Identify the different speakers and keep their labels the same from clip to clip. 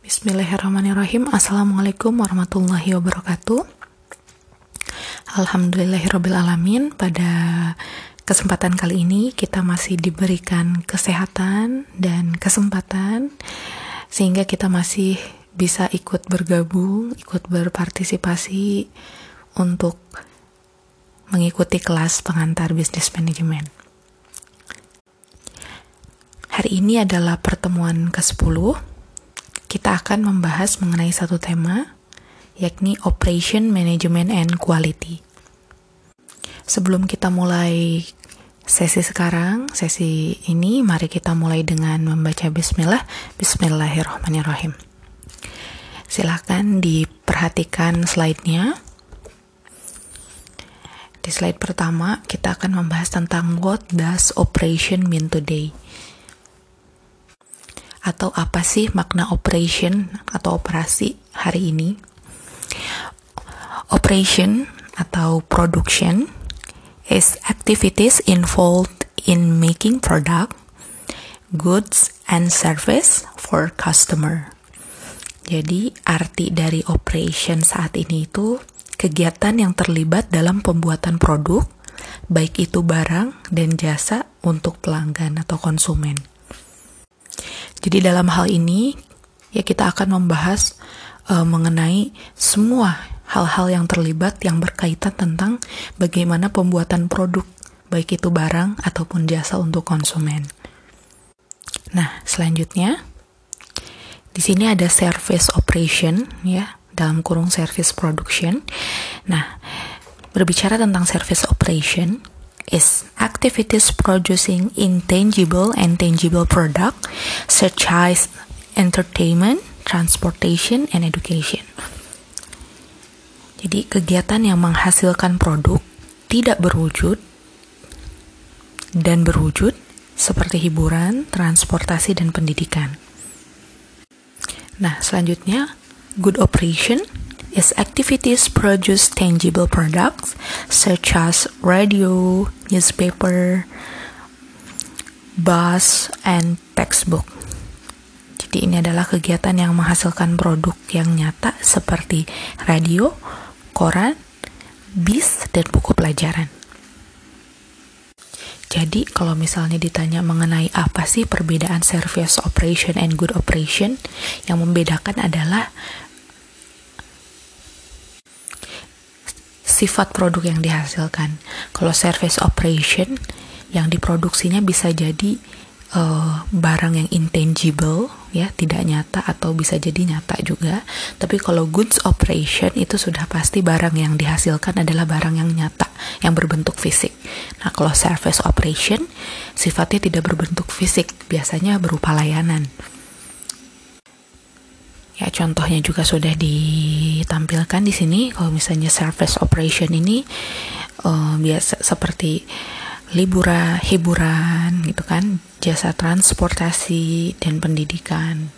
Speaker 1: Bismillahirrahmanirrahim. Assalamualaikum warahmatullahi wabarakatuh. Alhamdulillahirrabbilalamin. Pada kesempatan kali ini kita masih diberikan kesehatan dan kesempatan Sehingga kita masih bisa ikut bergabung, ikut berpartisipasi Untuk mengikuti kelas pengantar bisnis manajemen. Hari ini adalah pertemuan ke-10 kita akan membahas mengenai satu tema, yakni Operation Management and Quality. Sebelum kita mulai sesi sekarang, sesi ini, mari kita mulai dengan membaca bismillah. Bismillahirrahmanirrahim. Silahkan diperhatikan slide-nya. Di slide pertama, kita akan membahas tentang what does operation mean today atau apa sih makna operation atau operasi hari ini? Operation atau production is activities involved in making product, goods, and service for customer. Jadi arti dari operation saat ini itu kegiatan yang terlibat dalam pembuatan produk, baik itu barang dan jasa untuk pelanggan atau konsumen. Jadi dalam hal ini ya kita akan membahas uh, mengenai semua hal-hal yang terlibat yang berkaitan tentang bagaimana pembuatan produk baik itu barang ataupun jasa untuk konsumen. Nah, selanjutnya di sini ada service operation ya, dalam kurung service production. Nah, berbicara tentang service operation, is activities producing intangible and tangible product such as entertainment, transportation, and education. Jadi kegiatan yang menghasilkan produk tidak berwujud dan berwujud seperti hiburan, transportasi, dan pendidikan. Nah, selanjutnya, good operation is activities produce tangible products such as radio, newspaper, bus, and textbook. Jadi ini adalah kegiatan yang menghasilkan produk yang nyata seperti radio, koran, bis, dan buku pelajaran. Jadi kalau misalnya ditanya mengenai apa sih perbedaan service operation and good operation, yang membedakan adalah sifat produk yang dihasilkan. Kalau service operation yang diproduksinya bisa jadi uh, barang yang intangible ya, tidak nyata atau bisa jadi nyata juga. Tapi kalau goods operation itu sudah pasti barang yang dihasilkan adalah barang yang nyata, yang berbentuk fisik. Nah, kalau service operation sifatnya tidak berbentuk fisik, biasanya berupa layanan. Ya, contohnya juga sudah ditampilkan di sini. Kalau misalnya service operation ini uh, biasa seperti liburan, hiburan gitu kan, jasa transportasi dan pendidikan.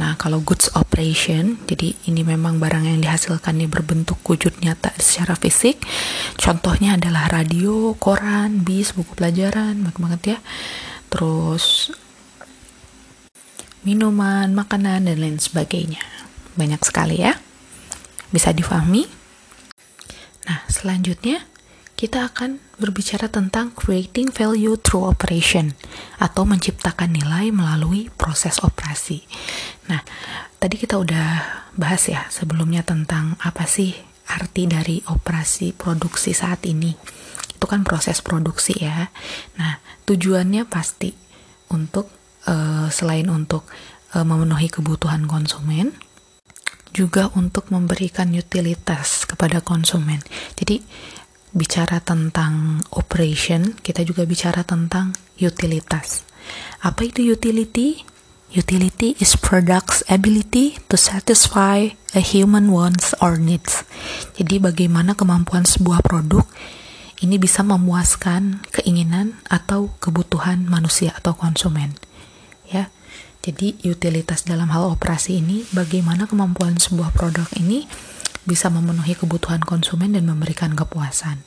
Speaker 1: Nah, kalau goods operation, jadi ini memang barang yang dihasilkannya berbentuk wujud nyata secara fisik. Contohnya adalah radio, koran, bis, buku pelajaran, banyak banget ya. Terus minuman, makanan, dan lain sebagainya. Banyak sekali ya. Bisa difahami? Nah, selanjutnya kita akan berbicara tentang creating value through operation atau menciptakan nilai melalui proses operasi. Nah, tadi kita udah bahas ya sebelumnya tentang apa sih arti dari operasi produksi saat ini. Itu kan proses produksi ya. Nah, tujuannya pasti untuk uh, selain untuk uh, memenuhi kebutuhan konsumen, juga untuk memberikan utilitas kepada konsumen. Jadi bicara tentang operation, kita juga bicara tentang utilitas. Apa itu utility? Utility is product's ability to satisfy a human wants or needs. Jadi bagaimana kemampuan sebuah produk ini bisa memuaskan keinginan atau kebutuhan manusia atau konsumen. Jadi utilitas dalam hal operasi ini bagaimana kemampuan sebuah produk ini bisa memenuhi kebutuhan konsumen dan memberikan kepuasan.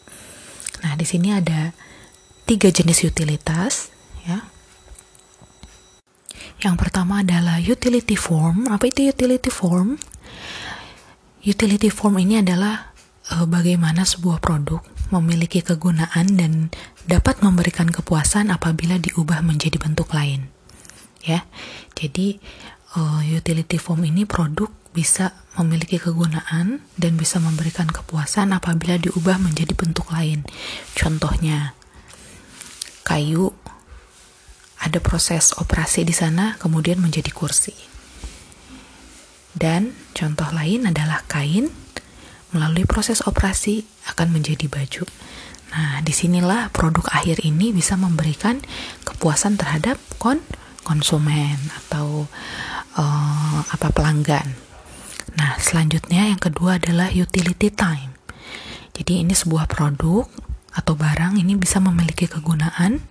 Speaker 1: Nah, di sini ada tiga jenis utilitas, ya. Yang pertama adalah utility form. Apa itu utility form? Utility form ini adalah uh, bagaimana sebuah produk memiliki kegunaan dan dapat memberikan kepuasan apabila diubah menjadi bentuk lain. Ya. Jadi uh, utility form ini produk bisa memiliki kegunaan dan bisa memberikan kepuasan apabila diubah menjadi bentuk lain. Contohnya, kayu ada proses operasi di sana kemudian menjadi kursi. Dan contoh lain adalah kain melalui proses operasi akan menjadi baju. Nah, di sinilah produk akhir ini bisa memberikan kepuasan terhadap kon konsumen atau uh, apa pelanggan. Nah, selanjutnya yang kedua adalah utility time. Jadi ini sebuah produk atau barang ini bisa memiliki kegunaan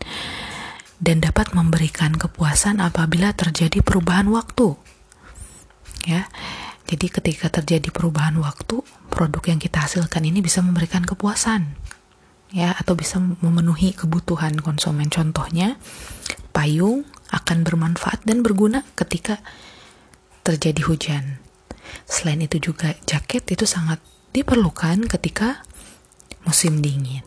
Speaker 1: dan dapat memberikan kepuasan apabila terjadi perubahan waktu ya jadi ketika terjadi perubahan waktu produk yang kita hasilkan ini bisa memberikan kepuasan ya atau bisa memenuhi kebutuhan konsumen contohnya payung akan bermanfaat dan berguna ketika terjadi hujan selain itu juga jaket itu sangat diperlukan ketika musim dingin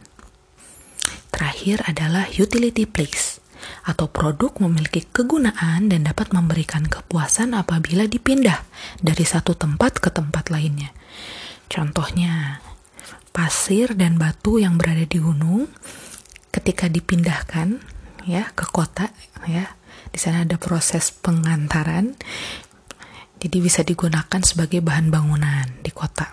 Speaker 1: terakhir adalah utility place atau produk memiliki kegunaan dan dapat memberikan kepuasan apabila dipindah dari satu tempat ke tempat lainnya. Contohnya, pasir dan batu yang berada di gunung ketika dipindahkan ya ke kota ya. Di sana ada proses pengantaran. Jadi bisa digunakan sebagai bahan bangunan di kota.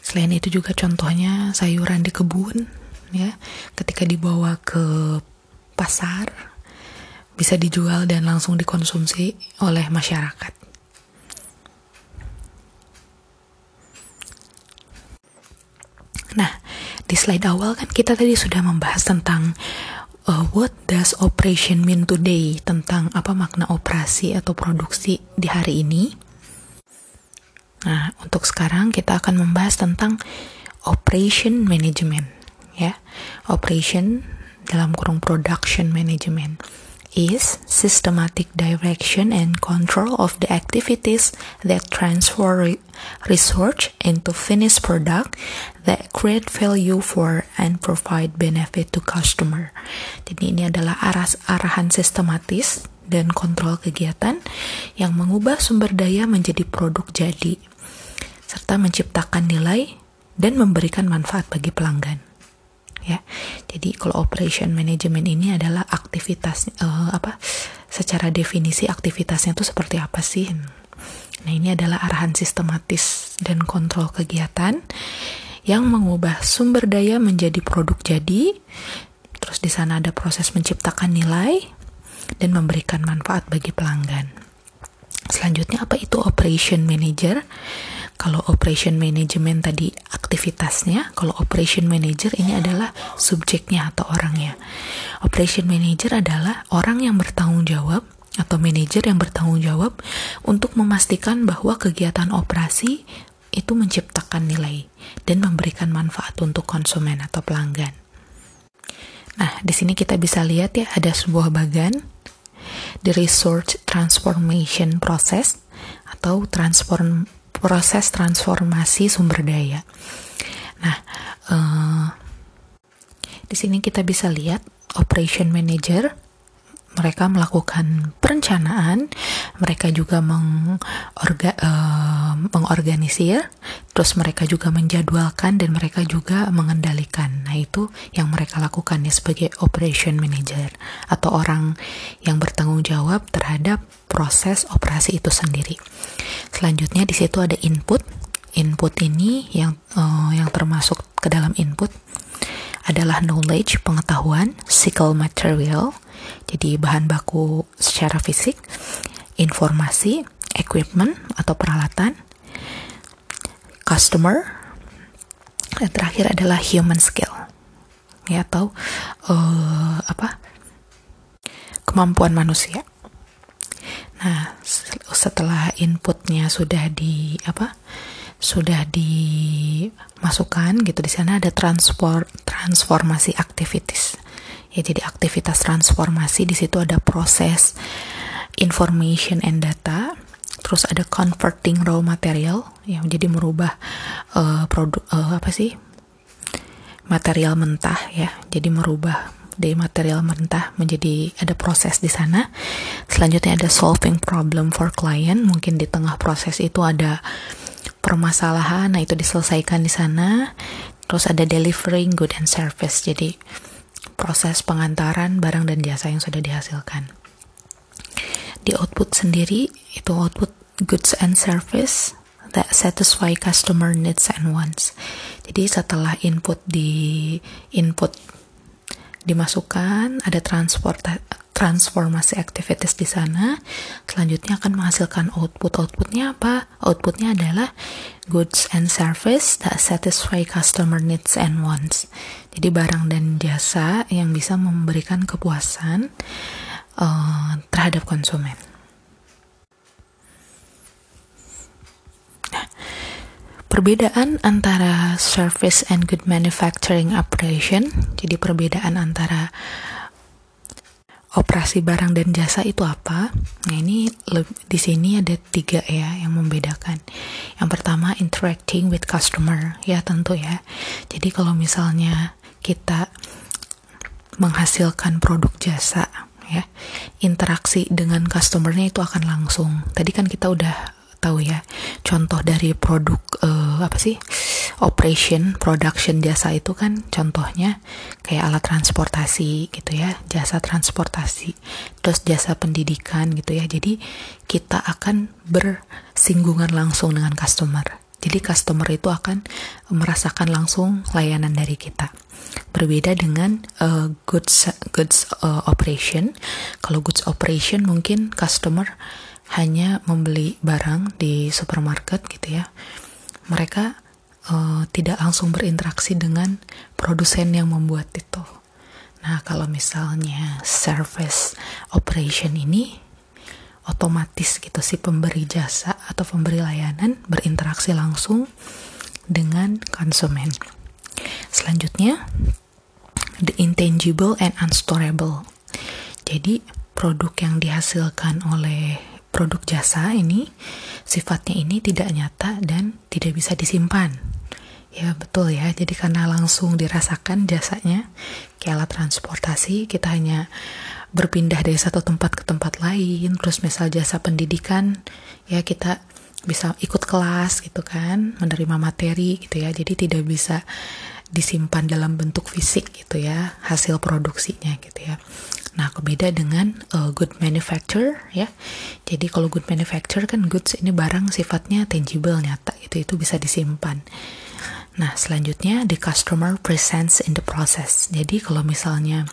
Speaker 1: Selain itu juga contohnya sayuran di kebun ya ketika dibawa ke pasar bisa dijual dan langsung dikonsumsi oleh masyarakat. Nah, di slide awal kan kita tadi sudah membahas tentang uh, what does operation mean today, tentang apa makna operasi atau produksi di hari ini. Nah, untuk sekarang kita akan membahas tentang operation management, ya. Operation dalam kurung production management is systematic direction and control of the activities that transfer research into finished product that create value for and provide benefit to customer. Jadi ini adalah arah arahan sistematis dan kontrol kegiatan yang mengubah sumber daya menjadi produk jadi serta menciptakan nilai dan memberikan manfaat bagi pelanggan ya. Jadi kalau operation management ini adalah aktivitas uh, apa? Secara definisi aktivitasnya itu seperti apa sih? Nah, ini adalah arahan sistematis dan kontrol kegiatan yang mengubah sumber daya menjadi produk jadi. Terus di sana ada proses menciptakan nilai dan memberikan manfaat bagi pelanggan. Selanjutnya apa itu operation manager? Kalau operation management tadi aktivitasnya, kalau operation manager ini adalah subjeknya atau orangnya. Operation manager adalah orang yang bertanggung jawab atau manajer yang bertanggung jawab untuk memastikan bahwa kegiatan operasi itu menciptakan nilai dan memberikan manfaat untuk konsumen atau pelanggan. Nah, di sini kita bisa lihat ya ada sebuah bagan di research transformation process atau transform proses transformasi sumber daya. Nah, uh, di sini kita bisa lihat operation manager mereka melakukan perencanaan, mereka juga mengorga, uh, mengorganisir, terus mereka juga menjadwalkan dan mereka juga mengendalikan. Nah itu yang mereka lakukan ya sebagai operation manager atau orang yang bertanggung jawab terhadap proses operasi itu sendiri. Selanjutnya di situ ada input. Input ini yang uh, yang termasuk ke dalam input adalah knowledge, pengetahuan, physical material, jadi bahan baku secara fisik, informasi, equipment atau peralatan, customer, dan terakhir adalah human skill, ya atau uh, apa? Kemampuan manusia. Nah, setelah inputnya sudah di apa? Sudah dimasukkan gitu di sana ada transport transformasi activities Ya, jadi aktivitas transformasi di situ ada proses information and data, terus ada converting raw material, ya, jadi merubah uh, produk uh, apa sih material mentah ya, jadi merubah dari material mentah menjadi ada proses di sana. Selanjutnya ada solving problem for client, mungkin di tengah proses itu ada permasalahan, nah itu diselesaikan di sana. Terus ada delivering good and service, jadi proses pengantaran barang dan jasa yang sudah dihasilkan. Di output sendiri itu output goods and service that satisfy customer needs and wants. Jadi setelah input di input dimasukkan, ada transport transformasi activities di sana. Selanjutnya akan menghasilkan output. Outputnya apa? Outputnya adalah goods and service that satisfy customer needs and wants. Jadi barang dan jasa yang bisa memberikan kepuasan uh, terhadap konsumen. Perbedaan antara service and good manufacturing operation, jadi perbedaan antara operasi barang dan jasa itu apa? Nah ini di sini ada tiga ya yang membedakan. Yang pertama interacting with customer ya tentu ya. Jadi kalau misalnya kita menghasilkan produk jasa ya interaksi dengan customernya itu akan langsung. Tadi kan kita udah tahu ya. Contoh dari produk uh, apa sih? Operation production jasa itu kan contohnya kayak alat transportasi gitu ya jasa transportasi terus jasa pendidikan gitu ya. Jadi kita akan bersinggungan langsung dengan customer. Jadi customer itu akan merasakan langsung layanan dari kita. Berbeda dengan uh, goods goods uh, operation. Kalau goods operation mungkin customer hanya membeli barang di supermarket gitu ya. Mereka uh, tidak langsung berinteraksi dengan produsen yang membuat itu. Nah kalau misalnya service operation ini otomatis gitu si pemberi jasa atau pemberi layanan berinteraksi langsung dengan konsumen. Selanjutnya the intangible and unstorable. Jadi produk yang dihasilkan oleh produk jasa ini sifatnya ini tidak nyata dan tidak bisa disimpan. Ya betul ya, jadi karena langsung dirasakan jasanya, kayak alat transportasi, kita hanya berpindah dari satu tempat ke tempat lain, terus misal jasa pendidikan, ya kita bisa ikut kelas gitu kan, menerima materi gitu ya, jadi tidak bisa disimpan dalam bentuk fisik gitu ya, hasil produksinya gitu ya. Nah, beda dengan uh, good manufacture ya. Jadi kalau good manufacture kan goods ini barang sifatnya tangible nyata itu itu bisa disimpan. Nah, selanjutnya the customer presents in the process. Jadi kalau misalnya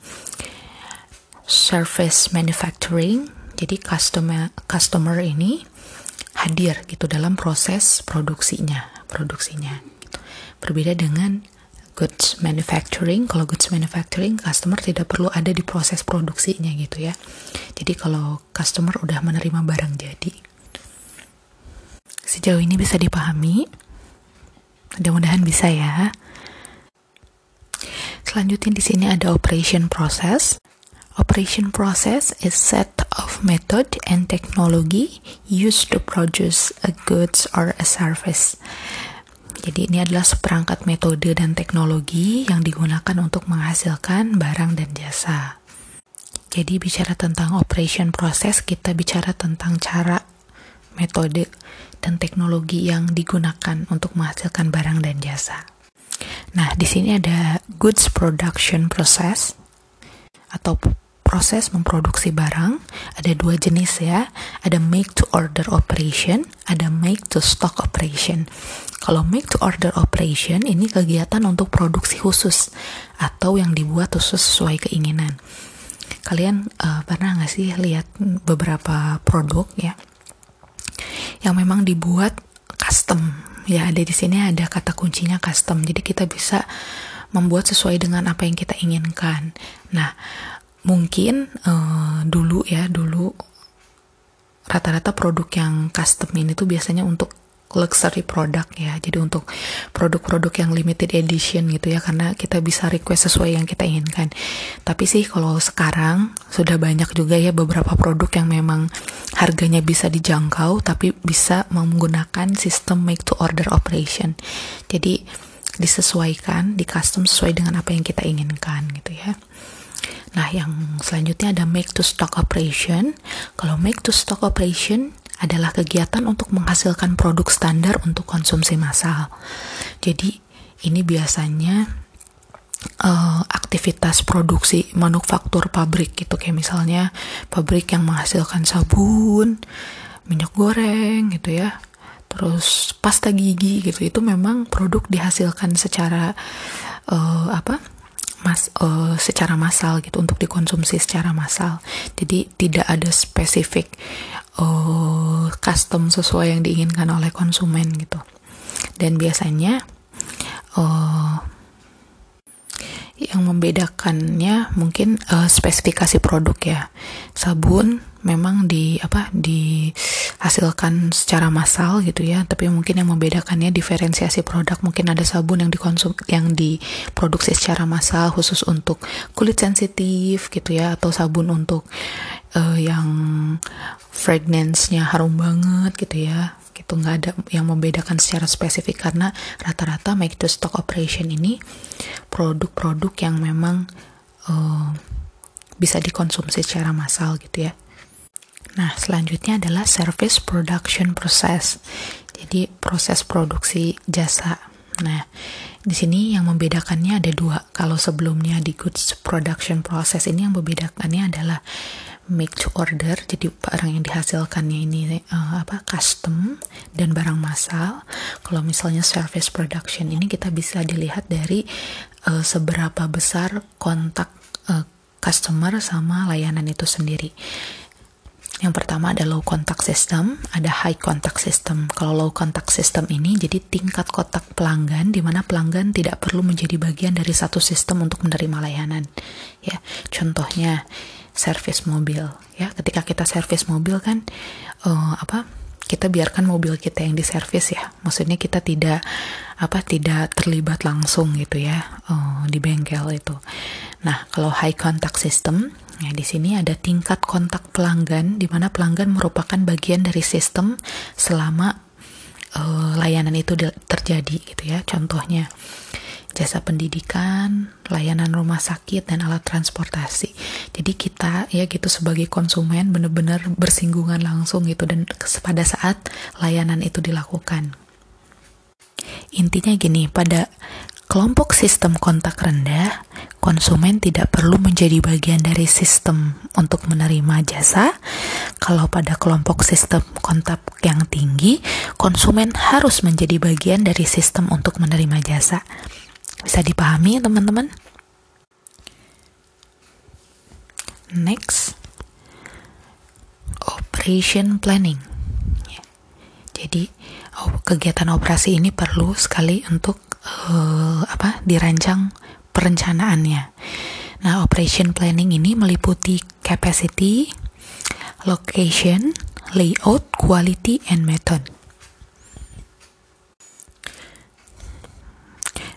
Speaker 1: service manufacturing, jadi customer customer ini hadir gitu dalam proses produksinya, produksinya. Gitu. Berbeda dengan goods manufacturing. Kalau goods manufacturing customer tidak perlu ada di proses produksinya gitu ya. Jadi kalau customer udah menerima barang jadi sejauh ini bisa dipahami. Mudah-mudahan bisa ya. Selanjutnya di sini ada operation process. Operation process is set of method and technology used to produce a goods or a service. Jadi ini adalah seperangkat metode dan teknologi yang digunakan untuk menghasilkan barang dan jasa. Jadi bicara tentang operation proses, kita bicara tentang cara, metode, dan teknologi yang digunakan untuk menghasilkan barang dan jasa. Nah, di sini ada goods production process atau proses memproduksi barang ada dua jenis ya ada make to order operation ada make to stock operation kalau make to order operation ini kegiatan untuk produksi khusus atau yang dibuat khusus sesuai keinginan. Kalian uh, pernah nggak sih lihat beberapa produk ya yang memang dibuat custom? Ya ada di sini ada kata kuncinya custom. Jadi kita bisa membuat sesuai dengan apa yang kita inginkan. Nah mungkin uh, dulu ya dulu rata-rata produk yang custom ini tuh biasanya untuk luxury product ya. Jadi untuk produk-produk yang limited edition gitu ya karena kita bisa request sesuai yang kita inginkan. Tapi sih kalau sekarang sudah banyak juga ya beberapa produk yang memang harganya bisa dijangkau tapi bisa menggunakan sistem make to order operation. Jadi disesuaikan, di custom sesuai dengan apa yang kita inginkan gitu ya. Nah, yang selanjutnya ada make to stock operation. Kalau make to stock operation adalah kegiatan untuk menghasilkan produk standar untuk konsumsi massal. Jadi ini biasanya uh, aktivitas produksi manufaktur pabrik gitu kayak misalnya pabrik yang menghasilkan sabun, minyak goreng gitu ya. Terus pasta gigi gitu itu memang produk dihasilkan secara uh, apa? mas uh, secara massal gitu untuk dikonsumsi secara massal. Jadi tidak ada spesifik uh, custom sesuai yang diinginkan oleh konsumen gitu. Dan biasanya uh, yang membedakannya mungkin uh, spesifikasi produk ya. Sabun memang di apa dihasilkan secara massal gitu ya. Tapi mungkin yang membedakannya diferensiasi produk. Mungkin ada sabun yang dikonsum yang diproduksi secara massal khusus untuk kulit sensitif gitu ya. Atau sabun untuk uh, yang fragrance-nya harum banget gitu ya gitu nggak ada yang membedakan secara spesifik karena rata-rata make to stock operation ini produk-produk yang memang uh, bisa dikonsumsi secara massal gitu ya Nah, selanjutnya adalah service production process. Jadi proses produksi jasa. Nah, di sini yang membedakannya ada dua. Kalau sebelumnya di goods production process ini yang membedakannya adalah make to order. Jadi barang yang dihasilkannya ini uh, apa custom dan barang massal. Kalau misalnya service production ini kita bisa dilihat dari uh, seberapa besar kontak uh, customer sama layanan itu sendiri. Yang pertama ada low contact system, ada high contact system. Kalau low contact system ini jadi tingkat kotak pelanggan di mana pelanggan tidak perlu menjadi bagian dari satu sistem untuk menerima layanan. Ya, contohnya servis mobil. Ya, ketika kita servis mobil kan uh, apa? Kita biarkan mobil kita yang diservis ya. Maksudnya kita tidak apa tidak terlibat langsung gitu ya uh, di bengkel itu. Nah, kalau high contact system Ya, di sini ada tingkat kontak pelanggan, di mana pelanggan merupakan bagian dari sistem selama uh, layanan itu terjadi, gitu ya. Contohnya jasa pendidikan, layanan rumah sakit dan alat transportasi. Jadi kita ya gitu sebagai konsumen benar-benar bersinggungan langsung gitu dan pada saat layanan itu dilakukan. Intinya gini, pada kelompok sistem kontak rendah, konsumen tidak perlu menjadi bagian dari sistem untuk menerima jasa. Kalau pada kelompok sistem kontak yang tinggi, konsumen harus menjadi bagian dari sistem untuk menerima jasa. Bisa dipahami, teman-teman? Next, operation planning. Jadi, oh, kegiatan operasi ini perlu sekali untuk uh, apa dirancang perencanaannya. Nah, operation planning ini meliputi capacity, location, layout, quality, and method.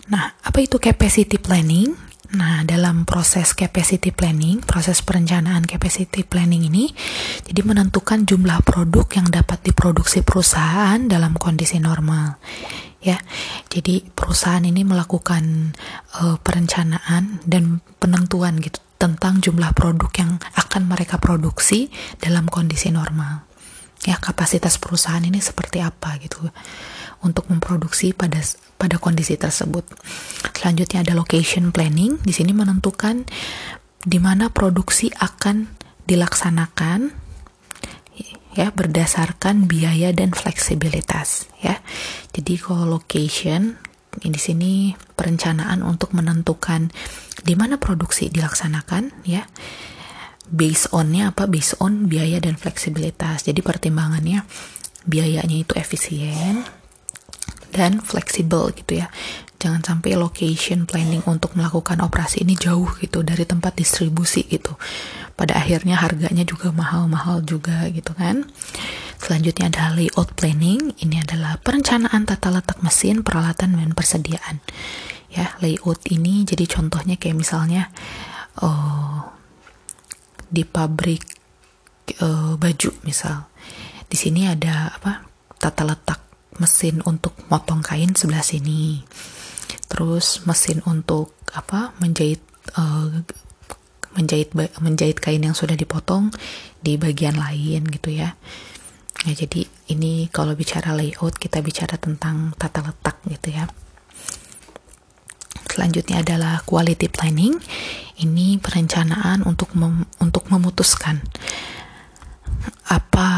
Speaker 1: Nah, apa itu capacity planning? Nah, dalam proses capacity planning, proses perencanaan capacity planning ini, jadi menentukan jumlah produk yang dapat diproduksi perusahaan dalam kondisi normal ya. Jadi perusahaan ini melakukan uh, perencanaan dan penentuan gitu tentang jumlah produk yang akan mereka produksi dalam kondisi normal. Ya, kapasitas perusahaan ini seperti apa gitu untuk memproduksi pada pada kondisi tersebut. Selanjutnya ada location planning. Di sini menentukan di mana produksi akan dilaksanakan ya berdasarkan biaya dan fleksibilitas ya. Jadi kalau location di sini perencanaan untuk menentukan di mana produksi dilaksanakan ya. Based onnya apa? Based on biaya dan fleksibilitas. Jadi pertimbangannya biayanya itu efisien dan fleksibel gitu ya. Jangan sampai location planning untuk melakukan operasi ini jauh gitu dari tempat distribusi gitu pada akhirnya harganya juga mahal-mahal juga gitu kan Selanjutnya ada layout planning. Ini adalah perencanaan tata letak mesin, peralatan dan persediaan. Ya, layout ini jadi contohnya kayak misalnya uh, di pabrik uh, baju misal. Di sini ada apa? tata letak mesin untuk motong kain sebelah sini. Terus mesin untuk apa? menjahit uh, menjahit menjahit kain yang sudah dipotong di bagian lain gitu ya. Ya, jadi ini kalau bicara layout kita bicara tentang tata letak gitu ya. Selanjutnya adalah quality planning. Ini perencanaan untuk mem untuk memutuskan apa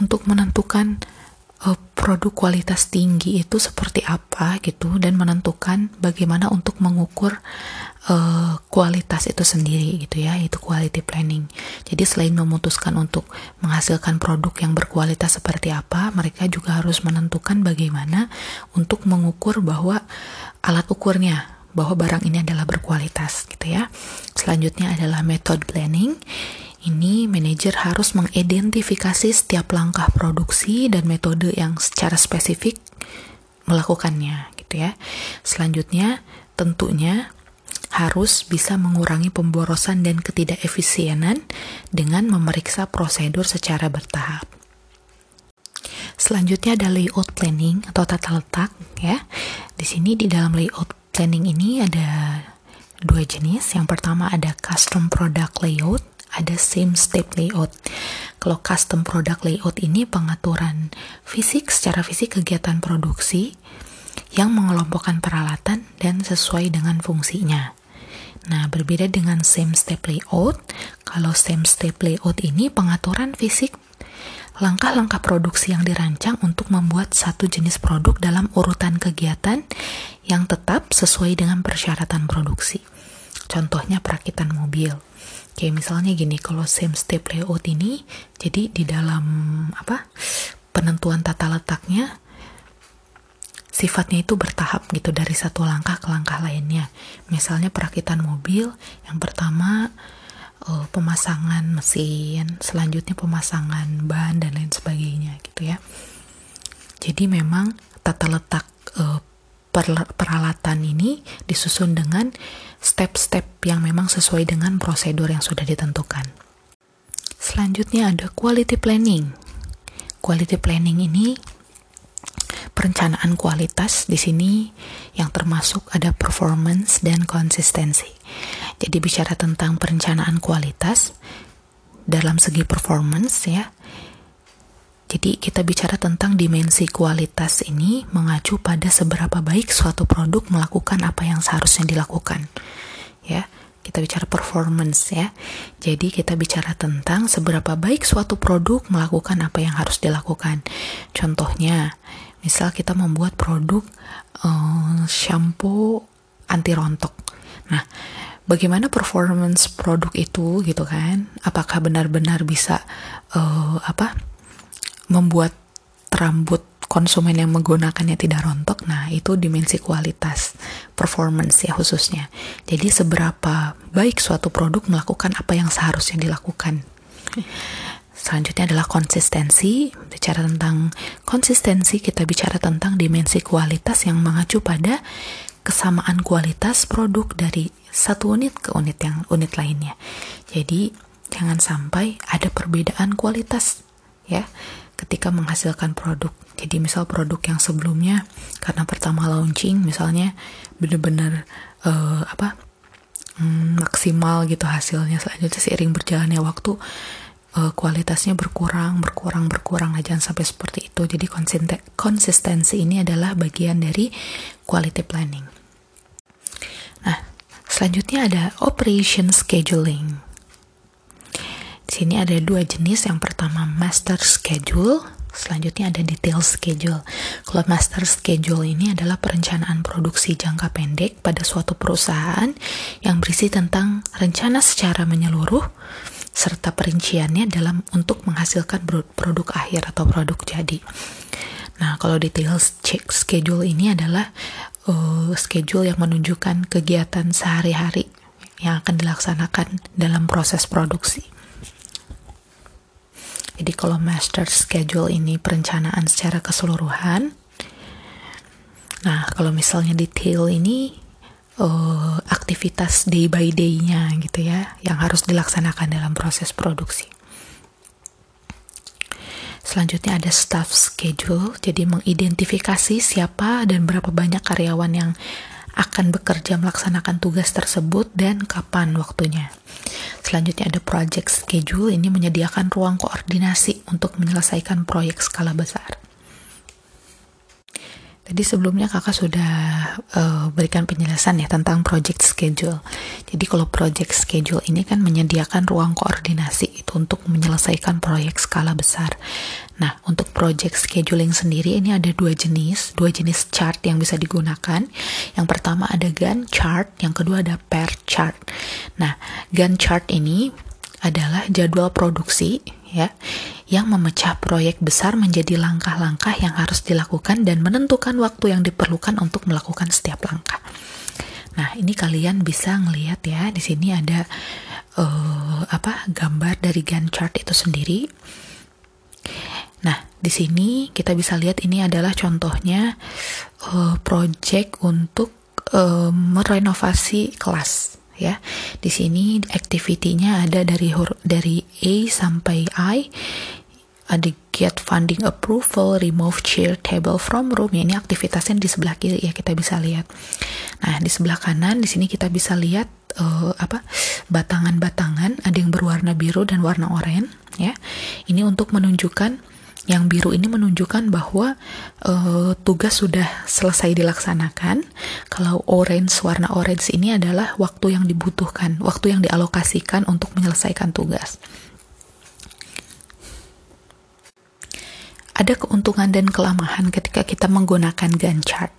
Speaker 1: untuk menentukan uh, produk kualitas tinggi itu seperti apa gitu dan menentukan bagaimana untuk mengukur uh, kualitas itu sendiri gitu ya itu quality planning. Jadi selain memutuskan untuk menghasilkan produk yang berkualitas seperti apa mereka juga harus menentukan bagaimana untuk mengukur bahwa alat ukurnya bahwa barang ini adalah berkualitas gitu ya. Selanjutnya adalah method planning ini manajer harus mengidentifikasi setiap langkah produksi dan metode yang secara spesifik melakukannya gitu ya. Selanjutnya tentunya harus bisa mengurangi pemborosan dan ketidakefisienan dengan memeriksa prosedur secara bertahap. Selanjutnya ada layout planning atau tata letak ya. Di sini di dalam layout planning ini ada dua jenis. Yang pertama ada custom product layout ada same step layout. Kalau custom product layout ini pengaturan fisik secara fisik kegiatan produksi yang mengelompokkan peralatan dan sesuai dengan fungsinya. Nah, berbeda dengan same step layout, kalau same step layout ini pengaturan fisik langkah-langkah produksi yang dirancang untuk membuat satu jenis produk dalam urutan kegiatan yang tetap sesuai dengan persyaratan produksi. Contohnya perakitan mobil. Kayak misalnya gini, kalau same step layout ini, jadi di dalam apa penentuan tata letaknya sifatnya itu bertahap gitu dari satu langkah ke langkah lainnya. Misalnya perakitan mobil, yang pertama uh, pemasangan mesin, selanjutnya pemasangan ban dan lain sebagainya gitu ya. Jadi memang tata letak uh, peralatan ini disusun dengan step-step yang memang sesuai dengan prosedur yang sudah ditentukan. Selanjutnya ada quality planning. Quality planning ini perencanaan kualitas di sini yang termasuk ada performance dan konsistensi. Jadi bicara tentang perencanaan kualitas dalam segi performance ya, jadi kita bicara tentang dimensi kualitas ini mengacu pada seberapa baik suatu produk melakukan apa yang seharusnya dilakukan. Ya, kita bicara performance ya. Jadi kita bicara tentang seberapa baik suatu produk melakukan apa yang harus dilakukan. Contohnya, misal kita membuat produk uh, shampoo anti rontok. Nah, bagaimana performance produk itu gitu kan? Apakah benar-benar bisa uh, apa? Membuat rambut konsumen yang menggunakannya tidak rontok, nah itu dimensi kualitas performance ya khususnya. Jadi seberapa baik suatu produk melakukan apa yang seharusnya dilakukan. Selanjutnya adalah konsistensi. Bicara tentang konsistensi, kita bicara tentang dimensi kualitas yang mengacu pada kesamaan kualitas produk dari satu unit ke unit yang unit lainnya. Jadi jangan sampai ada perbedaan kualitas ya ketika menghasilkan produk. Jadi misal produk yang sebelumnya karena pertama launching misalnya benar-benar uh, apa um, maksimal gitu hasilnya selanjutnya seiring berjalannya waktu uh, kualitasnya berkurang berkurang berkurang nah jangan sampai seperti itu jadi konsistensi ini adalah bagian dari quality planning. Nah selanjutnya ada operation scheduling sini ada dua jenis. Yang pertama master schedule, selanjutnya ada detail schedule. Kalau master schedule ini adalah perencanaan produksi jangka pendek pada suatu perusahaan yang berisi tentang rencana secara menyeluruh serta perinciannya dalam untuk menghasilkan produk akhir atau produk jadi. Nah, kalau detail schedule ini adalah uh, schedule yang menunjukkan kegiatan sehari-hari yang akan dilaksanakan dalam proses produksi. Jadi kalau master schedule ini perencanaan secara keseluruhan. Nah, kalau misalnya detail ini uh, aktivitas day by day-nya gitu ya, yang harus dilaksanakan dalam proses produksi. Selanjutnya ada staff schedule, jadi mengidentifikasi siapa dan berapa banyak karyawan yang akan bekerja melaksanakan tugas tersebut dan kapan waktunya. Selanjutnya ada project schedule, ini menyediakan ruang koordinasi untuk menyelesaikan proyek skala besar. Tadi sebelumnya kakak sudah uh, berikan penjelasan ya tentang project schedule. Jadi kalau project schedule ini kan menyediakan ruang koordinasi itu untuk menyelesaikan proyek skala besar. Nah, untuk project scheduling sendiri ini ada dua jenis, dua jenis chart yang bisa digunakan. Yang pertama ada Gantt chart, yang kedua ada pair chart. Nah, Gantt chart ini adalah jadwal produksi ya yang memecah proyek besar menjadi langkah-langkah yang harus dilakukan dan menentukan waktu yang diperlukan untuk melakukan setiap langkah. Nah, ini kalian bisa ngelihat ya, di sini ada uh, apa gambar dari Gantt chart itu sendiri. Nah, di sini kita bisa lihat ini adalah contohnya uh, project untuk uh, merenovasi kelas ya. Di sini activity-nya ada dari dari A sampai I. Ada get funding approval, remove chair table from room. Ya, ini aktivitasnya di sebelah kiri ya kita bisa lihat. Nah, di sebelah kanan di sini kita bisa lihat uh, apa batangan-batangan ada yang berwarna biru dan warna oranye ya. Ini untuk menunjukkan yang biru ini menunjukkan bahwa uh, tugas sudah selesai dilaksanakan. Kalau orange, warna orange ini adalah waktu yang dibutuhkan, waktu yang dialokasikan untuk menyelesaikan tugas. Ada keuntungan dan kelemahan ketika kita menggunakan Gantt chart.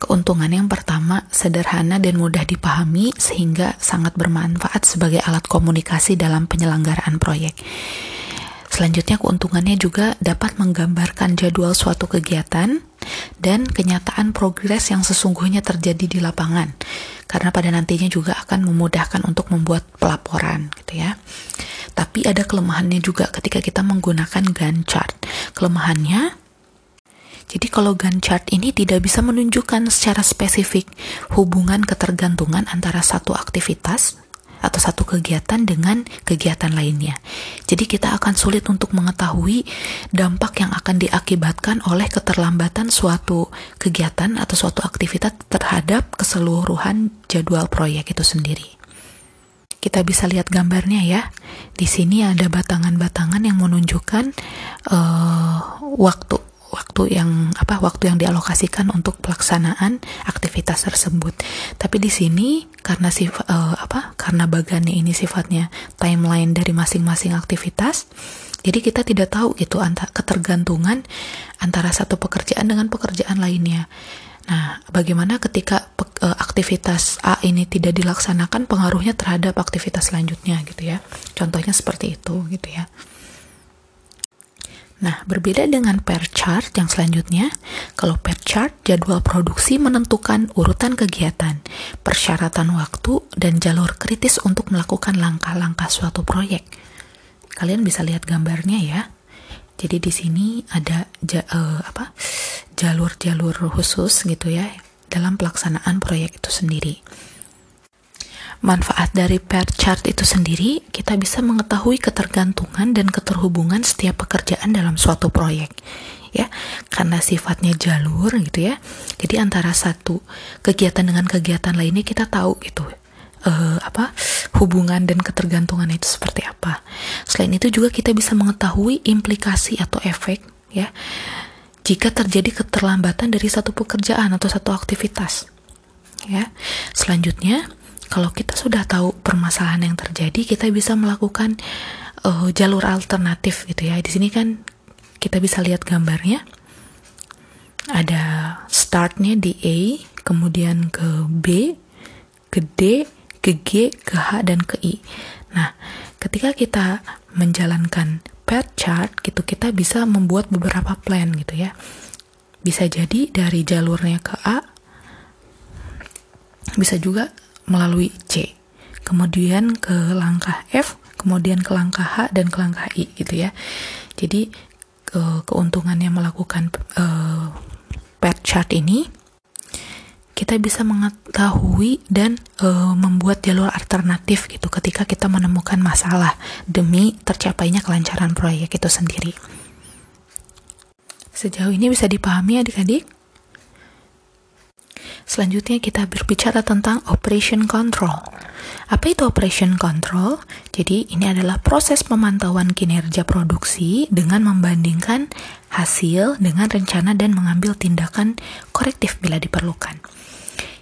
Speaker 1: Keuntungan yang pertama, sederhana dan mudah dipahami sehingga sangat bermanfaat sebagai alat komunikasi dalam penyelenggaraan proyek. Selanjutnya keuntungannya juga dapat menggambarkan jadwal suatu kegiatan dan kenyataan progres yang sesungguhnya terjadi di lapangan. Karena pada nantinya juga akan memudahkan untuk membuat pelaporan gitu ya. Tapi ada kelemahannya juga ketika kita menggunakan Gantt chart. Kelemahannya jadi kalau Gantt chart ini tidak bisa menunjukkan secara spesifik hubungan ketergantungan antara satu aktivitas atau satu kegiatan dengan kegiatan lainnya. Jadi kita akan sulit untuk mengetahui dampak yang akan diakibatkan oleh keterlambatan suatu kegiatan atau suatu aktivitas terhadap keseluruhan jadwal proyek itu sendiri. Kita bisa lihat gambarnya ya. Di sini ada batangan-batangan yang menunjukkan uh, waktu waktu yang apa waktu yang dialokasikan untuk pelaksanaan aktivitas tersebut. Tapi di sini karena si uh, apa karena bagannya ini sifatnya timeline dari masing-masing aktivitas, jadi kita tidak tahu gitu antara ketergantungan antara satu pekerjaan dengan pekerjaan lainnya. Nah, bagaimana ketika uh, aktivitas A ini tidak dilaksanakan pengaruhnya terhadap aktivitas selanjutnya gitu ya. Contohnya seperti itu gitu ya. Nah, berbeda dengan pair chart yang selanjutnya, kalau pair chart jadwal produksi menentukan urutan kegiatan, persyaratan waktu, dan jalur kritis untuk melakukan langkah-langkah suatu proyek. Kalian bisa lihat gambarnya ya. Jadi di sini ada ja, uh, apa? jalur-jalur khusus gitu ya dalam pelaksanaan proyek itu sendiri manfaat dari pair chart itu sendiri, kita bisa mengetahui ketergantungan dan keterhubungan setiap pekerjaan dalam suatu proyek. Ya, karena sifatnya jalur gitu ya. Jadi antara satu kegiatan dengan kegiatan lainnya kita tahu gitu. Uh, apa hubungan dan ketergantungan itu seperti apa. Selain itu juga kita bisa mengetahui implikasi atau efek ya jika terjadi keterlambatan dari satu pekerjaan atau satu aktivitas. Ya. Selanjutnya, kalau kita sudah tahu permasalahan yang terjadi, kita bisa melakukan uh, jalur alternatif gitu ya. Di sini kan kita bisa lihat gambarnya. Ada startnya di A, kemudian ke B, ke D, ke G, ke H, dan ke I. Nah, ketika kita menjalankan path chart gitu, kita bisa membuat beberapa plan gitu ya. Bisa jadi dari jalurnya ke A, bisa juga melalui C, kemudian ke langkah F, kemudian ke langkah H dan ke langkah I gitu ya. Jadi ke keuntungannya melakukan uh, path chart ini kita bisa mengetahui dan uh, membuat jalur alternatif gitu ketika kita menemukan masalah demi tercapainya kelancaran proyek itu sendiri. Sejauh ini bisa dipahami adik-adik? Selanjutnya kita berbicara tentang operation control. Apa itu operation control? Jadi ini adalah proses pemantauan kinerja produksi dengan membandingkan hasil dengan rencana dan mengambil tindakan korektif bila diperlukan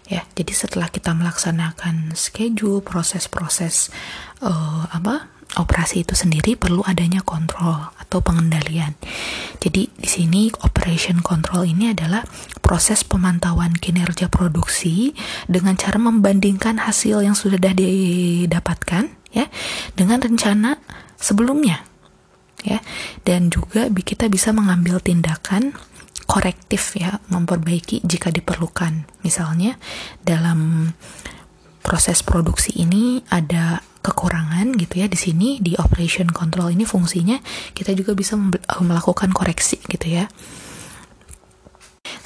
Speaker 1: ya jadi setelah kita melaksanakan schedule proses-proses uh, apa operasi itu sendiri perlu adanya kontrol atau pengendalian jadi di sini operation control ini adalah proses pemantauan kinerja produksi dengan cara membandingkan hasil yang sudah didapatkan ya dengan rencana sebelumnya ya dan juga kita bisa mengambil tindakan korektif ya, memperbaiki jika diperlukan. Misalnya dalam proses produksi ini ada kekurangan gitu ya di sini di operation control ini fungsinya kita juga bisa eh, melakukan koreksi gitu ya.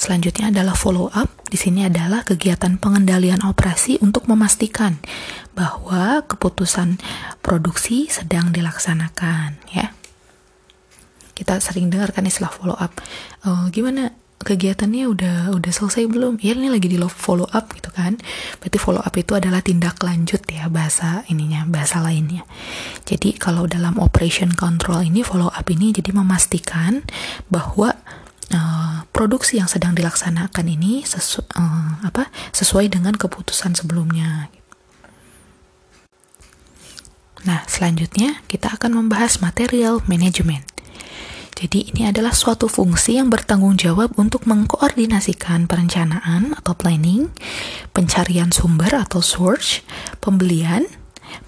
Speaker 1: Selanjutnya adalah follow up. Di sini adalah kegiatan pengendalian operasi untuk memastikan bahwa keputusan produksi sedang dilaksanakan ya kita sering dengar kan istilah follow up uh, gimana kegiatannya udah udah selesai belum? Ya ini lagi di follow up gitu kan. Berarti follow up itu adalah tindak lanjut ya bahasa ininya bahasa lainnya. Jadi kalau dalam operation control ini follow up ini jadi memastikan bahwa uh, produksi yang sedang dilaksanakan ini sesu, uh, apa sesuai dengan keputusan sebelumnya. Nah, selanjutnya kita akan membahas material management. Jadi ini adalah suatu fungsi yang bertanggung jawab untuk mengkoordinasikan perencanaan atau planning, pencarian sumber atau source, pembelian,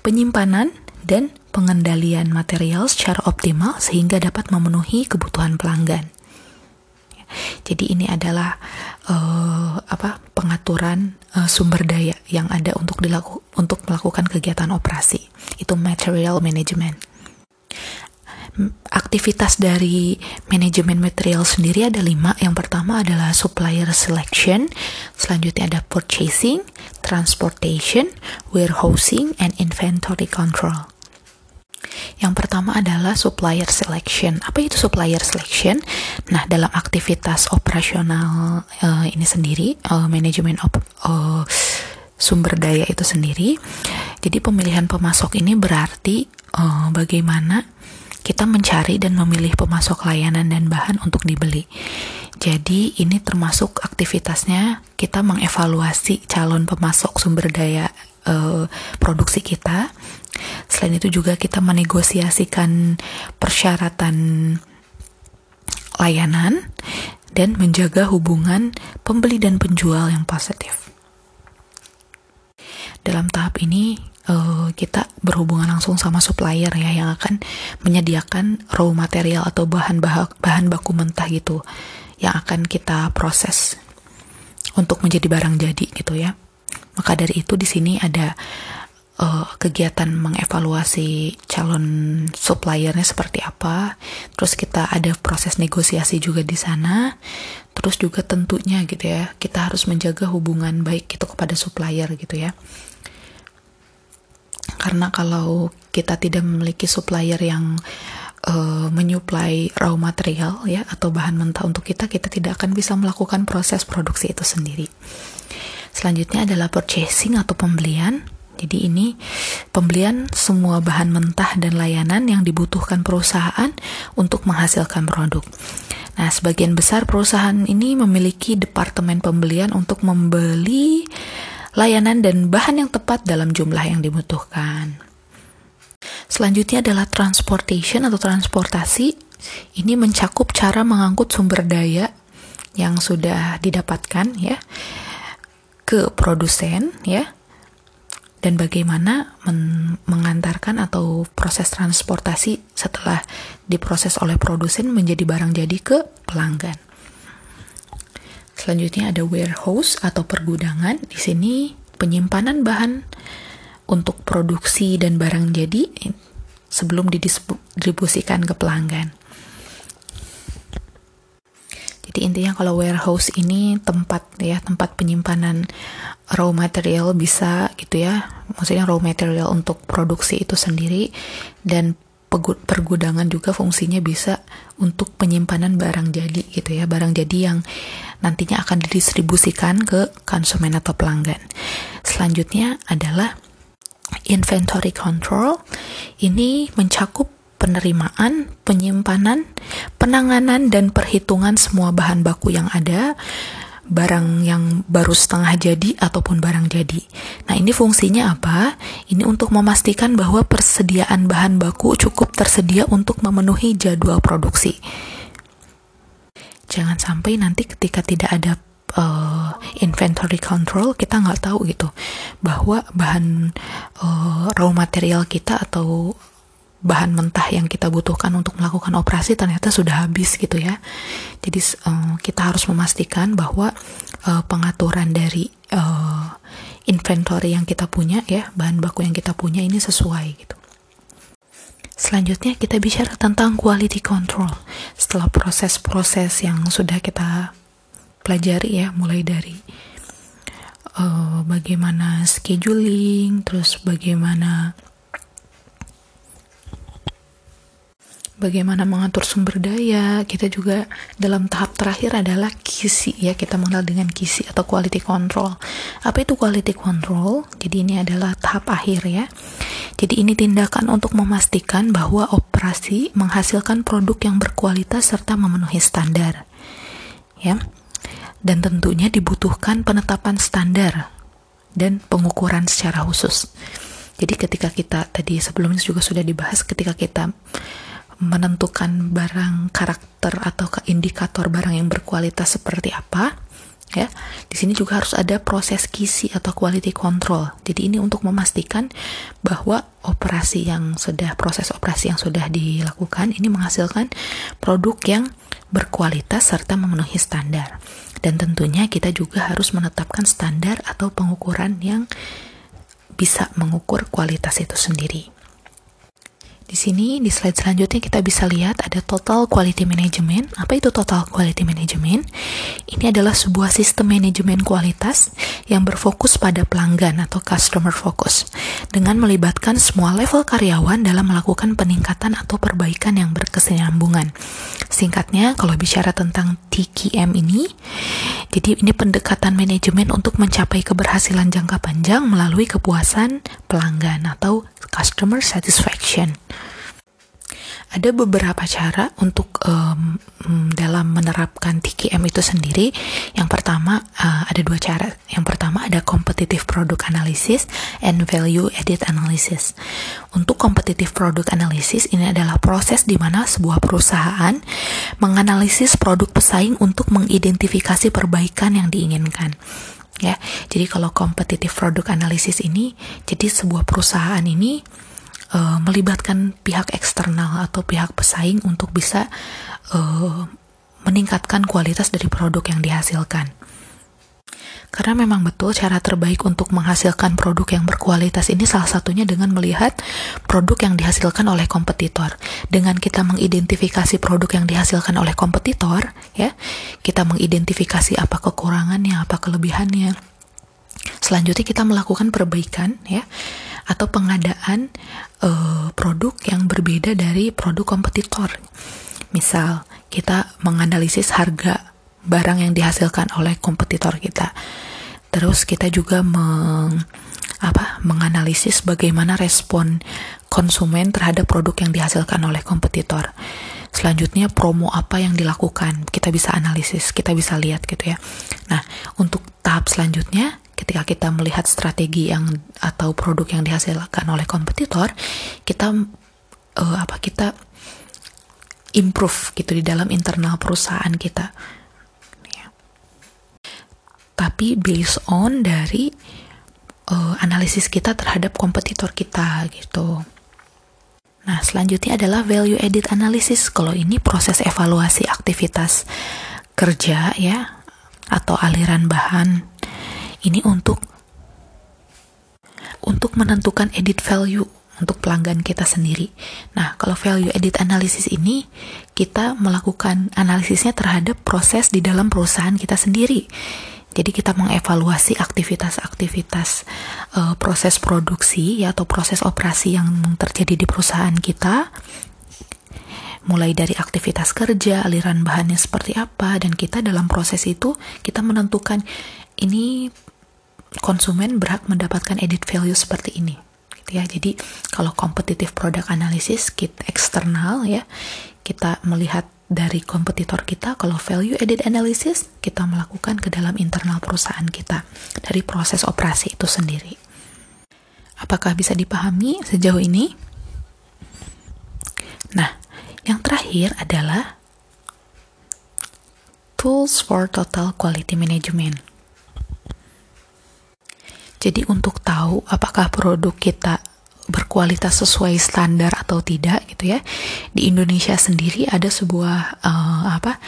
Speaker 1: penyimpanan, dan pengendalian material secara optimal sehingga dapat memenuhi kebutuhan pelanggan. Jadi ini adalah uh, apa pengaturan uh, sumber daya yang ada untuk dilaku untuk melakukan kegiatan operasi. Itu material management aktivitas dari manajemen material sendiri ada lima. Yang pertama adalah supplier selection, selanjutnya ada purchasing, transportation, warehousing, and inventory control. Yang pertama adalah supplier selection. Apa itu supplier selection? Nah, dalam aktivitas operasional uh, ini sendiri, uh, manajemen uh, sumber daya itu sendiri. Jadi pemilihan pemasok ini berarti uh, bagaimana kita mencari dan memilih pemasok layanan dan bahan untuk dibeli. Jadi ini termasuk aktivitasnya kita mengevaluasi calon pemasok sumber daya uh, produksi kita. Selain itu juga kita menegosiasikan persyaratan layanan dan menjaga hubungan pembeli dan penjual yang positif. Dalam tahap ini uh, kita berhubungan langsung sama supplier ya yang akan menyediakan raw material atau bahan bahan baku mentah gitu yang akan kita proses untuk menjadi barang jadi gitu ya. Maka dari itu di sini ada uh, kegiatan mengevaluasi calon suppliernya seperti apa. Terus kita ada proses negosiasi juga di sana. Terus juga tentunya gitu ya, kita harus menjaga hubungan baik gitu kepada supplier gitu ya karena kalau kita tidak memiliki supplier yang uh, menyuplai raw material ya atau bahan mentah untuk kita, kita tidak akan bisa melakukan proses produksi itu sendiri. Selanjutnya adalah purchasing atau pembelian. Jadi ini pembelian semua bahan mentah dan layanan yang dibutuhkan perusahaan untuk menghasilkan produk. Nah, sebagian besar perusahaan ini memiliki departemen pembelian untuk membeli layanan dan bahan yang tepat dalam jumlah yang dibutuhkan. Selanjutnya adalah transportation atau transportasi. Ini mencakup cara mengangkut sumber daya yang sudah didapatkan ya ke produsen ya dan bagaimana men mengantarkan atau proses transportasi setelah diproses oleh produsen menjadi barang jadi ke pelanggan. Selanjutnya ada warehouse atau pergudangan. Di sini penyimpanan bahan untuk produksi dan barang jadi sebelum didistribusikan ke pelanggan. Jadi intinya kalau warehouse ini tempat ya, tempat penyimpanan raw material bisa gitu ya. Maksudnya raw material untuk produksi itu sendiri dan pergudangan juga fungsinya bisa untuk penyimpanan barang jadi gitu ya barang jadi yang nantinya akan didistribusikan ke konsumen atau pelanggan. Selanjutnya adalah inventory control. Ini mencakup penerimaan, penyimpanan, penanganan, dan perhitungan semua bahan baku yang ada, barang yang baru setengah jadi ataupun barang jadi. Nah, ini fungsinya apa? Ini untuk memastikan bahwa persediaan bahan baku cukup tersedia untuk memenuhi jadwal produksi. Jangan sampai nanti ketika tidak ada uh, inventory control kita nggak tahu gitu bahwa bahan uh, raw material kita atau bahan mentah yang kita butuhkan untuk melakukan operasi ternyata sudah habis gitu ya. Jadi uh, kita harus memastikan bahwa uh, pengaturan dari uh, inventory yang kita punya ya, bahan baku yang kita punya ini sesuai gitu. Selanjutnya kita bicara tentang quality control. Setelah proses-proses yang sudah kita pelajari ya, mulai dari uh, bagaimana scheduling, terus bagaimana bagaimana mengatur sumber daya. Kita juga dalam tahap terakhir adalah kisi ya, kita mengenal dengan kisi atau quality control. Apa itu quality control? Jadi ini adalah tahap akhir ya. Jadi ini tindakan untuk memastikan bahwa operasi menghasilkan produk yang berkualitas serta memenuhi standar. Ya. Dan tentunya dibutuhkan penetapan standar dan pengukuran secara khusus. Jadi ketika kita tadi sebelumnya juga sudah dibahas ketika kita menentukan barang karakter atau indikator barang yang berkualitas seperti apa ya. Di sini juga harus ada proses kisi atau quality control. Jadi ini untuk memastikan bahwa operasi yang sudah proses operasi yang sudah dilakukan ini menghasilkan produk yang berkualitas serta memenuhi standar. Dan tentunya kita juga harus menetapkan standar atau pengukuran yang bisa mengukur kualitas itu sendiri di sini di slide selanjutnya kita bisa lihat ada total quality management. Apa itu total quality management? Ini adalah sebuah sistem manajemen kualitas yang berfokus pada pelanggan atau customer focus dengan melibatkan semua level karyawan dalam melakukan peningkatan atau perbaikan yang berkesinambungan. Singkatnya, kalau bicara tentang TQM ini, jadi ini pendekatan manajemen untuk mencapai keberhasilan jangka panjang melalui kepuasan pelanggan atau customer satisfaction. Ada beberapa cara untuk um, dalam menerapkan TKM itu sendiri. Yang pertama uh, ada dua cara. Yang pertama ada competitive product analysis and value added analysis. Untuk competitive product analysis ini adalah proses di mana sebuah perusahaan menganalisis produk pesaing untuk mengidentifikasi perbaikan yang diinginkan ya. Jadi kalau competitive product analysis ini jadi sebuah perusahaan ini uh, melibatkan pihak eksternal atau pihak pesaing untuk bisa uh, meningkatkan kualitas dari produk yang dihasilkan. Karena memang betul cara terbaik untuk menghasilkan produk yang berkualitas ini salah satunya dengan melihat produk yang dihasilkan oleh kompetitor. Dengan kita mengidentifikasi produk yang dihasilkan oleh kompetitor, ya, kita mengidentifikasi apa kekurangannya, apa kelebihannya. Selanjutnya kita melakukan perbaikan, ya atau pengadaan uh, produk yang berbeda dari produk kompetitor. Misal, kita menganalisis harga barang yang dihasilkan oleh kompetitor kita. Terus kita juga meng, apa, menganalisis bagaimana respon konsumen terhadap produk yang dihasilkan oleh kompetitor. Selanjutnya promo apa yang dilakukan, kita bisa analisis, kita bisa lihat gitu ya. Nah, untuk tahap selanjutnya ketika kita melihat strategi yang atau produk yang dihasilkan oleh kompetitor kita uh, apa kita improve gitu di dalam internal perusahaan kita ya. tapi based on dari uh, analisis kita terhadap kompetitor kita gitu Nah, selanjutnya adalah value added analysis. Kalau ini proses evaluasi aktivitas kerja ya atau aliran bahan ini untuk untuk menentukan edit value untuk pelanggan kita sendiri. Nah, kalau value edit analysis ini kita melakukan analisisnya terhadap proses di dalam perusahaan kita sendiri. Jadi kita mengevaluasi aktivitas-aktivitas uh, proses produksi ya, atau proses operasi yang terjadi di perusahaan kita, mulai dari aktivitas kerja, aliran bahannya seperti apa, dan kita dalam proses itu kita menentukan ini konsumen berhak mendapatkan edit value seperti ini gitu ya. Jadi kalau competitive product analysis kita eksternal ya, kita melihat dari kompetitor kita, kalau value added analysis kita melakukan ke dalam internal perusahaan kita dari proses operasi itu sendiri. Apakah bisa dipahami sejauh ini? Nah, yang terakhir adalah tools for total quality management. Jadi untuk tahu apakah produk kita berkualitas sesuai standar atau tidak gitu ya. Di Indonesia sendiri ada sebuah uh, apa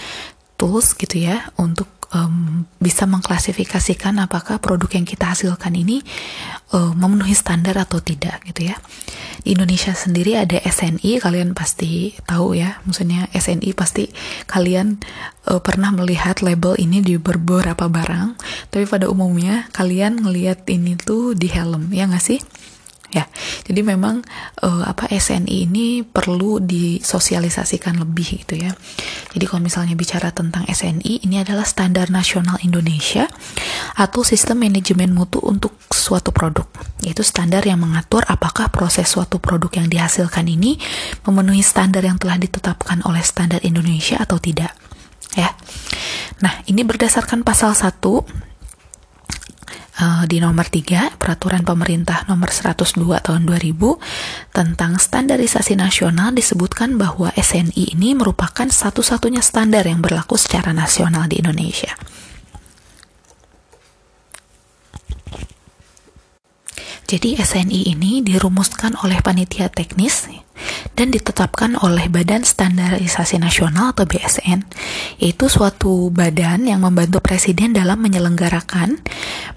Speaker 1: tools gitu ya untuk um, bisa mengklasifikasikan apakah produk yang kita hasilkan ini uh, memenuhi standar atau tidak gitu ya. Di Indonesia sendiri ada SNI, kalian pasti tahu ya, maksudnya SNI pasti kalian uh, pernah melihat label ini di beberapa barang, tapi pada umumnya kalian ngelihat ini tuh di helm, ya nggak sih? Ya. Jadi memang uh, apa SNI ini perlu disosialisasikan lebih gitu ya. Jadi kalau misalnya bicara tentang SNI ini adalah standar nasional Indonesia atau sistem manajemen mutu untuk suatu produk. Yaitu standar yang mengatur apakah proses suatu produk yang dihasilkan ini memenuhi standar yang telah ditetapkan oleh standar Indonesia atau tidak. Ya. Nah, ini berdasarkan pasal 1 uh, di nomor 3 peraturan pemerintah nomor 102 tahun 2000 tentang standarisasi nasional disebutkan bahwa SNI ini merupakan satu-satunya standar yang berlaku secara nasional di Indonesia. Jadi SNI ini dirumuskan oleh panitia teknis dan ditetapkan oleh Badan Standarisasi Nasional atau BSN, yaitu suatu badan yang membantu presiden dalam menyelenggarakan,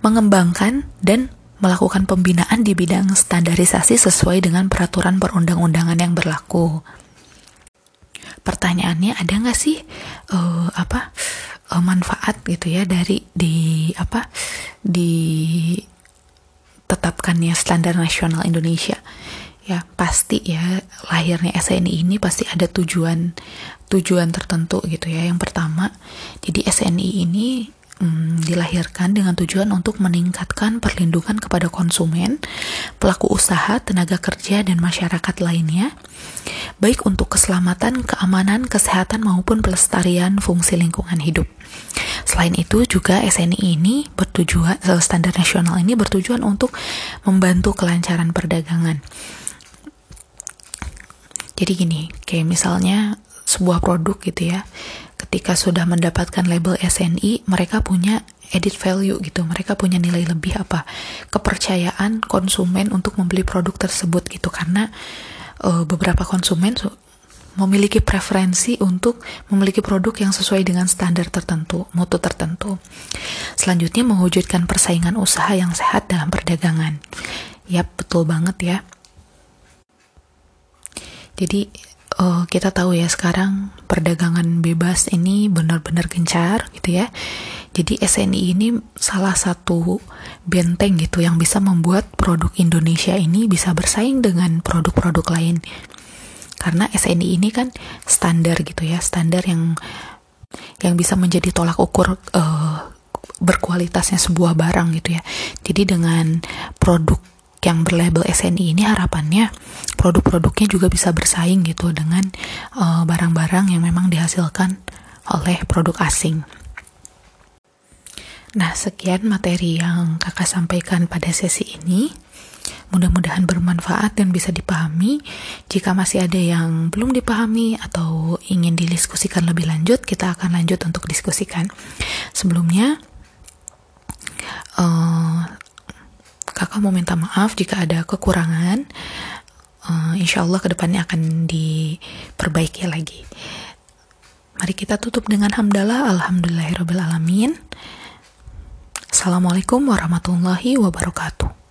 Speaker 1: mengembangkan dan melakukan pembinaan di bidang standarisasi sesuai dengan peraturan perundang-undangan yang berlaku. Pertanyaannya ada nggak sih uh, apa uh, manfaat gitu ya dari di apa di tetapkannya standar nasional Indonesia ya pasti ya lahirnya SNI ini pasti ada tujuan tujuan tertentu gitu ya yang pertama jadi SNI ini hmm, dilahirkan dengan tujuan untuk meningkatkan perlindungan kepada konsumen pelaku usaha tenaga kerja dan masyarakat lainnya baik untuk keselamatan keamanan kesehatan maupun pelestarian fungsi lingkungan hidup Selain itu juga SNI ini bertujuan eh, standar nasional ini bertujuan untuk membantu kelancaran perdagangan. Jadi gini, kayak misalnya sebuah produk gitu ya, ketika sudah mendapatkan label SNI, mereka punya edit value gitu, mereka punya nilai lebih apa? Kepercayaan konsumen untuk membeli produk tersebut gitu karena uh, beberapa konsumen memiliki preferensi untuk memiliki produk yang sesuai dengan standar tertentu, mutu tertentu. Selanjutnya mewujudkan persaingan usaha yang sehat dalam perdagangan. Yap, betul banget ya. Jadi uh, kita tahu ya sekarang perdagangan bebas ini benar-benar gencar gitu ya. Jadi SNI ini salah satu benteng gitu yang bisa membuat produk Indonesia ini bisa bersaing dengan produk-produk lain karena SNI ini kan standar gitu ya standar yang yang bisa menjadi tolak ukur uh, berkualitasnya sebuah barang gitu ya jadi dengan produk yang berlabel SNI ini harapannya produk-produknya juga bisa bersaing gitu dengan eh, barang-barang uh, yang memang dihasilkan oleh produk asing. Nah, sekian materi yang kakak sampaikan pada sesi ini. Mudah-mudahan bermanfaat dan bisa dipahami. Jika masih ada yang belum dipahami atau ingin didiskusikan lebih lanjut, kita akan lanjut untuk diskusikan. Sebelumnya, uh, kakak mau minta maaf jika ada kekurangan. Uh, insya Allah ke depannya akan diperbaiki lagi. Mari kita tutup dengan hamdalah, alhamdulillahirobbilalamin. Assalamualaikum warahmatullahi wabarakatuh.